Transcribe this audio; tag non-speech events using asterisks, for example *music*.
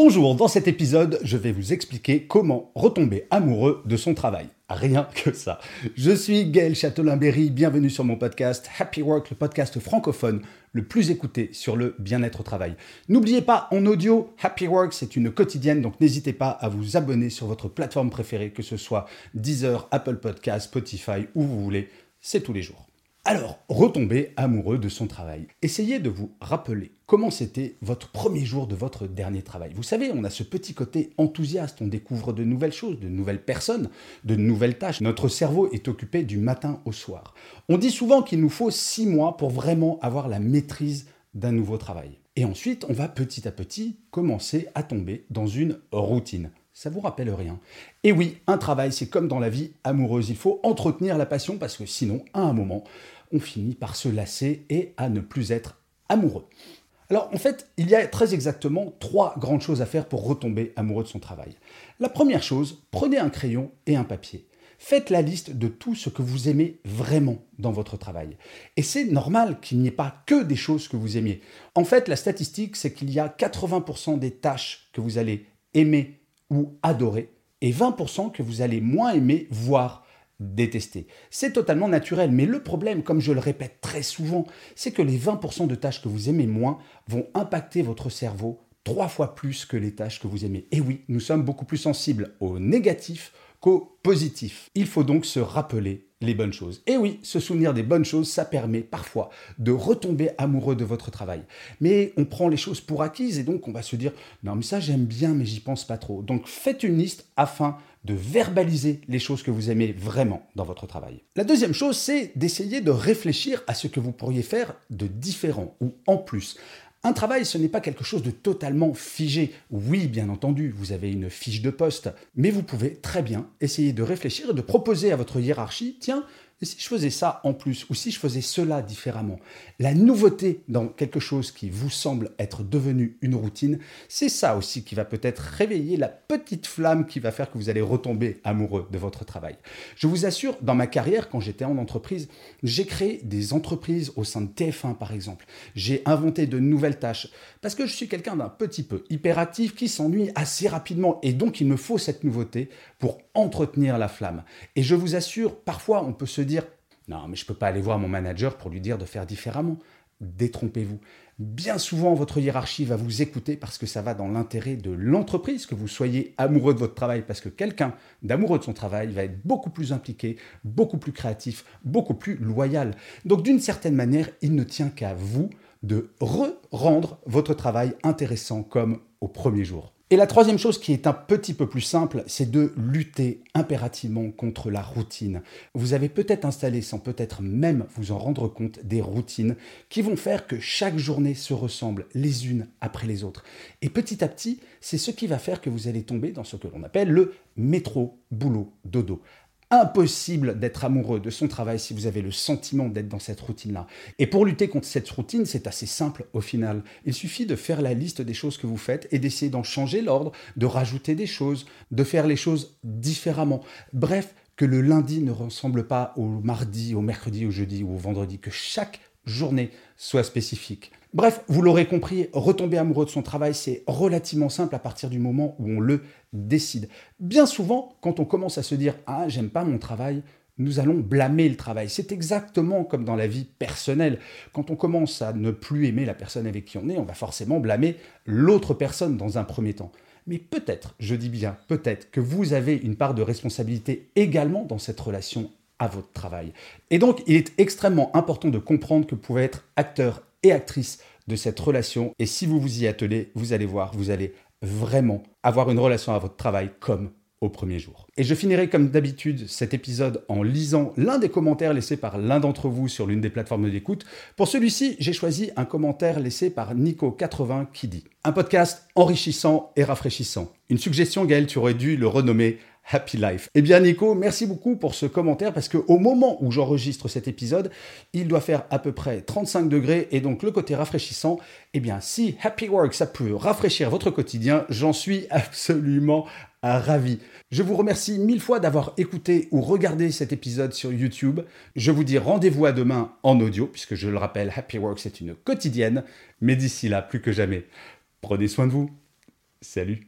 Bonjour, dans cet épisode, je vais vous expliquer comment retomber amoureux de son travail. Rien que ça. Je suis Gaël Châtelain-Berry, bienvenue sur mon podcast Happy Work, le podcast francophone le plus écouté sur le bien-être au travail. N'oubliez pas, en audio, Happy Work, c'est une quotidienne, donc n'hésitez pas à vous abonner sur votre plateforme préférée, que ce soit Deezer, Apple Podcast, Spotify, où vous voulez, c'est tous les jours. Alors, retombez amoureux de son travail. Essayez de vous rappeler comment c'était votre premier jour de votre dernier travail. Vous savez, on a ce petit côté enthousiaste, on découvre de nouvelles choses, de nouvelles personnes, de nouvelles tâches. Notre cerveau est occupé du matin au soir. On dit souvent qu'il nous faut six mois pour vraiment avoir la maîtrise d'un nouveau travail. Et ensuite, on va petit à petit commencer à tomber dans une routine. Ça vous rappelle rien Et oui, un travail, c'est comme dans la vie amoureuse. Il faut entretenir la passion parce que sinon, à un moment, on finit par se lasser et à ne plus être amoureux. Alors en fait, il y a très exactement trois grandes choses à faire pour retomber amoureux de son travail. La première chose, prenez un crayon et un papier. Faites la liste de tout ce que vous aimez vraiment dans votre travail. Et c'est normal qu'il n'y ait pas que des choses que vous aimiez. En fait, la statistique, c'est qu'il y a 80% des tâches que vous allez aimer ou adorer et 20% que vous allez moins aimer, voire détester. C'est totalement naturel, mais le problème, comme je le répète très souvent, c'est que les 20% de tâches que vous aimez moins vont impacter votre cerveau trois fois plus que les tâches que vous aimez. Et oui, nous sommes beaucoup plus sensibles au négatif qu'au positif. Il faut donc se rappeler les bonnes choses. Et oui, se souvenir des bonnes choses, ça permet parfois de retomber amoureux de votre travail. Mais on prend les choses pour acquises et donc on va se dire non mais ça j'aime bien mais j'y pense pas trop. Donc faites une liste afin de verbaliser les choses que vous aimez vraiment dans votre travail. La deuxième chose, c'est d'essayer de réfléchir à ce que vous pourriez faire de différent ou en plus. Un travail, ce n'est pas quelque chose de totalement figé. Oui, bien entendu, vous avez une fiche de poste, mais vous pouvez très bien essayer de réfléchir et de proposer à votre hiérarchie, tiens, et si je faisais ça en plus, ou si je faisais cela différemment, la nouveauté dans quelque chose qui vous semble être devenu une routine, c'est ça aussi qui va peut-être réveiller la petite flamme qui va faire que vous allez retomber amoureux de votre travail. Je vous assure, dans ma carrière, quand j'étais en entreprise, j'ai créé des entreprises au sein de TF1 par exemple. J'ai inventé de nouvelles tâches parce que je suis quelqu'un d'un petit peu hyperactif qui s'ennuie assez rapidement et donc il me faut cette nouveauté pour entretenir la flamme. Et je vous assure, parfois on peut se dire non, mais je peux pas aller voir mon manager pour lui dire de faire différemment. Détrompez-vous. Bien souvent, votre hiérarchie va vous écouter parce que ça va dans l'intérêt de l'entreprise, que vous soyez amoureux de votre travail, parce que quelqu'un d'amoureux de son travail va être beaucoup plus impliqué, beaucoup plus créatif, beaucoup plus loyal. Donc d'une certaine manière, il ne tient qu'à vous de re-rendre votre travail intéressant comme au premier jour. Et la troisième chose qui est un petit peu plus simple, c'est de lutter impérativement contre la routine. Vous avez peut-être installé, sans peut-être même vous en rendre compte, des routines qui vont faire que chaque journée se ressemble les unes après les autres. Et petit à petit, c'est ce qui va faire que vous allez tomber dans ce que l'on appelle le métro, boulot, dodo impossible d'être amoureux de son travail si vous avez le sentiment d'être dans cette routine-là. Et pour lutter contre cette routine, c'est assez simple au final. Il suffit de faire la liste des choses que vous faites et d'essayer d'en changer l'ordre, de rajouter des choses, de faire les choses différemment. Bref, que le lundi ne ressemble pas au mardi, au mercredi, au jeudi ou au vendredi, que chaque journée soit spécifique. Bref, vous l'aurez compris, retomber amoureux de son travail, c'est relativement simple à partir du moment où on le décide. Bien souvent, quand on commence à se dire Ah, j'aime pas mon travail, nous allons blâmer le travail. C'est exactement comme dans la vie personnelle. Quand on commence à ne plus aimer la personne avec qui on est, on va forcément blâmer l'autre personne dans un premier temps. Mais peut-être, je dis bien peut-être, que vous avez une part de responsabilité également dans cette relation à votre travail. Et donc, il est extrêmement important de comprendre que vous pouvez être acteur et actrice de cette relation. Et si vous vous y attelez, vous allez voir, vous allez vraiment avoir une relation à votre travail comme au premier jour. Et je finirai comme d'habitude cet épisode en lisant l'un des commentaires laissés par l'un d'entre vous sur l'une des plateformes d'écoute. Pour celui-ci, j'ai choisi un commentaire laissé par Nico80 qui dit Un podcast enrichissant et rafraîchissant. Une suggestion, Gaël, tu aurais dû le renommer Happy Life. Eh bien Nico, merci beaucoup pour ce commentaire parce qu'au moment où j'enregistre cet épisode, il doit faire à peu près 35 degrés et donc le côté rafraîchissant, eh bien si Happy Work ça peut rafraîchir votre quotidien, j'en suis *laughs* absolument ravi. Je vous remercie mille fois d'avoir écouté ou regardé cet épisode sur YouTube. Je vous dis rendez-vous à demain en audio puisque je le rappelle, Happy Work c'est une quotidienne, mais d'ici là, plus que jamais, prenez soin de vous. Salut